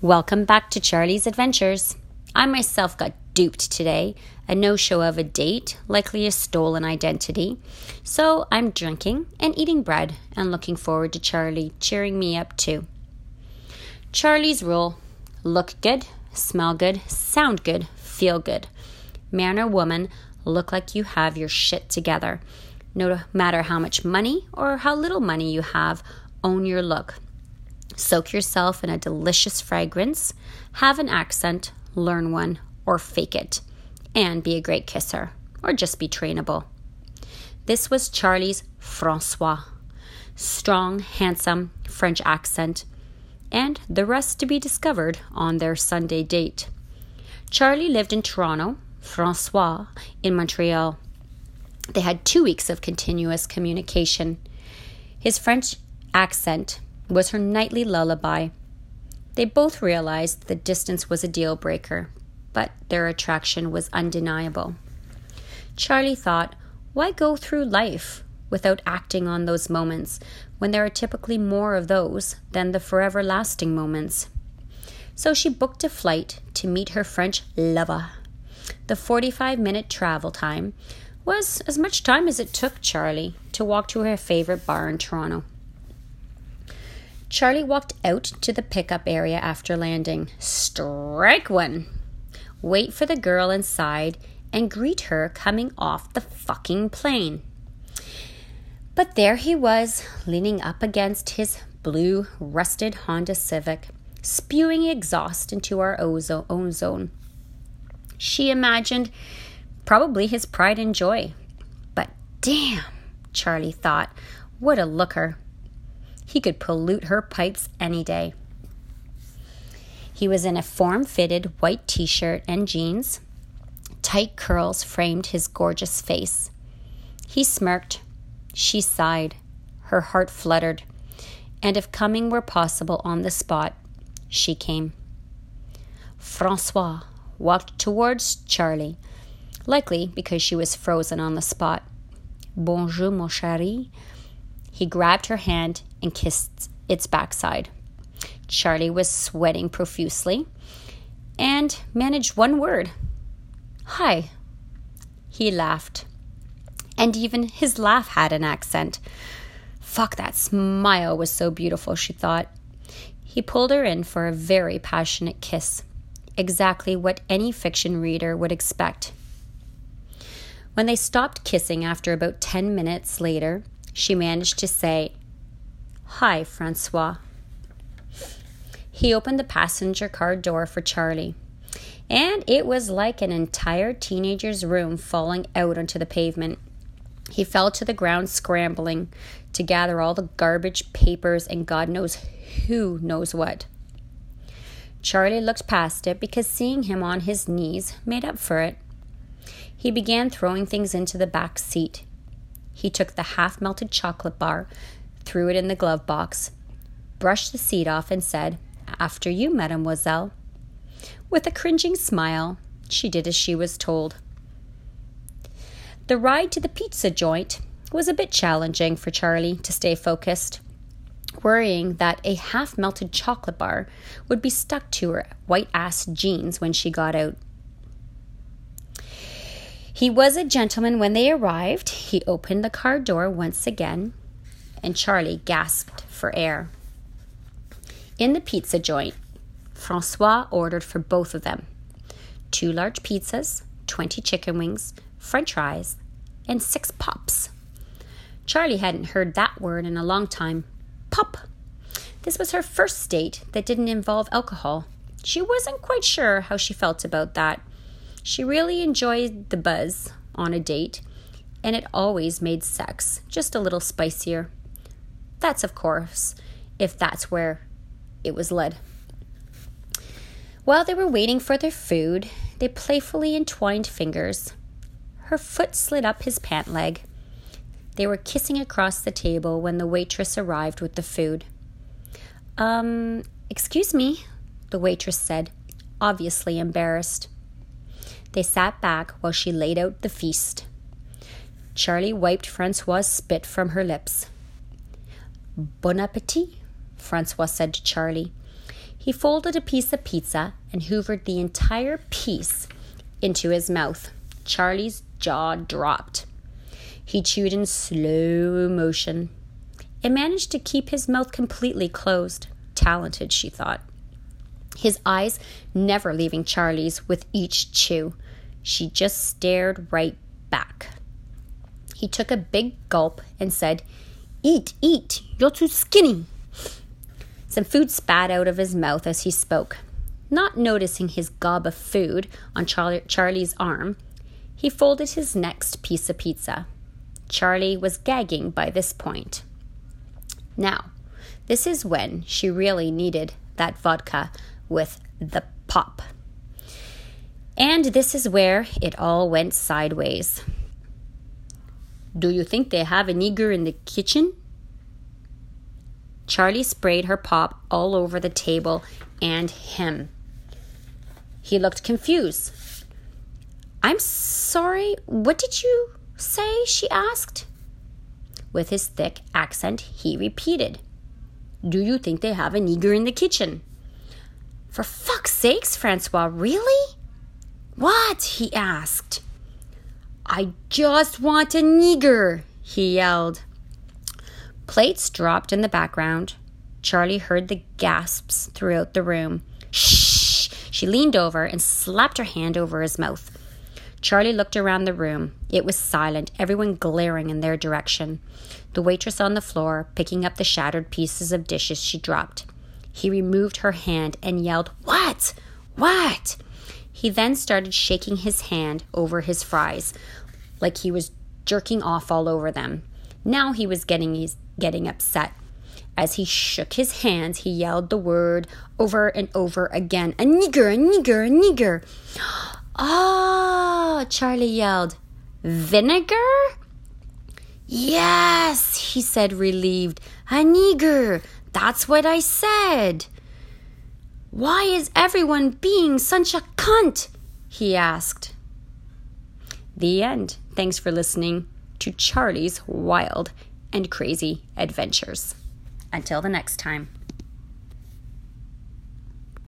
Welcome back to Charlie's Adventures. I myself got duped today, a no show of a date, likely a stolen identity. So I'm drinking and eating bread and looking forward to Charlie cheering me up too. Charlie's rule look good, smell good, sound good, feel good. Man or woman, look like you have your shit together. No matter how much money or how little money you have, own your look. Soak yourself in a delicious fragrance, have an accent, learn one, or fake it, and be a great kisser, or just be trainable. This was Charlie's Francois. Strong, handsome, French accent, and the rest to be discovered on their Sunday date. Charlie lived in Toronto, Francois in Montreal. They had two weeks of continuous communication. His French accent was her nightly lullaby. They both realized the distance was a deal breaker, but their attraction was undeniable. Charlie thought, why go through life without acting on those moments when there are typically more of those than the forever lasting moments? So she booked a flight to meet her French lover. The 45 minute travel time was as much time as it took Charlie to walk to her favorite bar in Toronto. Charlie walked out to the pickup area after landing. Strike one! Wait for the girl inside and greet her coming off the fucking plane. But there he was, leaning up against his blue, rusted Honda Civic, spewing exhaust into our ozone zone. She imagined probably his pride and joy. But damn, Charlie thought, what a looker. He could pollute her pipes any day. He was in a form fitted white t shirt and jeans. Tight curls framed his gorgeous face. He smirked. She sighed. Her heart fluttered. And if coming were possible on the spot, she came. Francois walked towards Charlie, likely because she was frozen on the spot. Bonjour, mon chéri, he grabbed her hand and kissed its backside. Charlie was sweating profusely and managed one word Hi. He laughed. And even his laugh had an accent. Fuck, that smile was so beautiful, she thought. He pulled her in for a very passionate kiss, exactly what any fiction reader would expect. When they stopped kissing after about 10 minutes later, she managed to say, Hi, Francois. He opened the passenger car door for Charlie, and it was like an entire teenager's room falling out onto the pavement. He fell to the ground scrambling to gather all the garbage, papers, and God knows who knows what. Charlie looked past it because seeing him on his knees made up for it. He began throwing things into the back seat. He took the half melted chocolate bar, threw it in the glove box, brushed the seat off, and said, After you, mademoiselle. With a cringing smile, she did as she was told. The ride to the pizza joint was a bit challenging for Charlie to stay focused, worrying that a half melted chocolate bar would be stuck to her white ass jeans when she got out. He was a gentleman when they arrived. He opened the car door once again, and Charlie gasped for air. In the pizza joint, Francois ordered for both of them two large pizzas, 20 chicken wings, french fries, and six pops. Charlie hadn't heard that word in a long time. Pop! This was her first date that didn't involve alcohol. She wasn't quite sure how she felt about that. She really enjoyed the buzz on a date, and it always made sex just a little spicier. That's, of course, if that's where it was led. While they were waiting for their food, they playfully entwined fingers. Her foot slid up his pant leg. They were kissing across the table when the waitress arrived with the food. Um, excuse me, the waitress said, obviously embarrassed. They sat back while she laid out the feast. Charlie wiped Francois' spit from her lips. Bon appetit, Francois said to Charlie. He folded a piece of pizza and hoovered the entire piece into his mouth. Charlie's jaw dropped. He chewed in slow motion and managed to keep his mouth completely closed. Talented, she thought. His eyes never leaving Charlie's with each chew. She just stared right back. He took a big gulp and said, Eat, eat, you're too skinny. Some food spat out of his mouth as he spoke. Not noticing his gob of food on Charlie's arm, he folded his next piece of pizza. Charlie was gagging by this point. Now, this is when she really needed that vodka with the pop. And this is where it all went sideways. Do you think they have a nigger in the kitchen? Charlie sprayed her pop all over the table and him. He looked confused. I'm sorry, what did you say? she asked. With his thick accent, he repeated, Do you think they have a nigger in the kitchen? For fuck's sakes, Francois, really? What? he asked. I just want a nigger, he yelled. Plates dropped in the background. Charlie heard the gasps throughout the room. Shh! She leaned over and slapped her hand over his mouth. Charlie looked around the room. It was silent, everyone glaring in their direction. The waitress on the floor, picking up the shattered pieces of dishes she dropped. He removed her hand and yelled, What? What? He then started shaking his hand over his fries, like he was jerking off all over them. Now he was getting, getting upset. As he shook his hands, he yelled the word over and over again A nigger, a nigger, a nigger. Ah, oh, Charlie yelled. Vinegar? Yes, he said, relieved. A nigger. That's what I said. Why is everyone being such a cunt? he asked. The end. Thanks for listening to Charlie's wild and crazy adventures. Until the next time.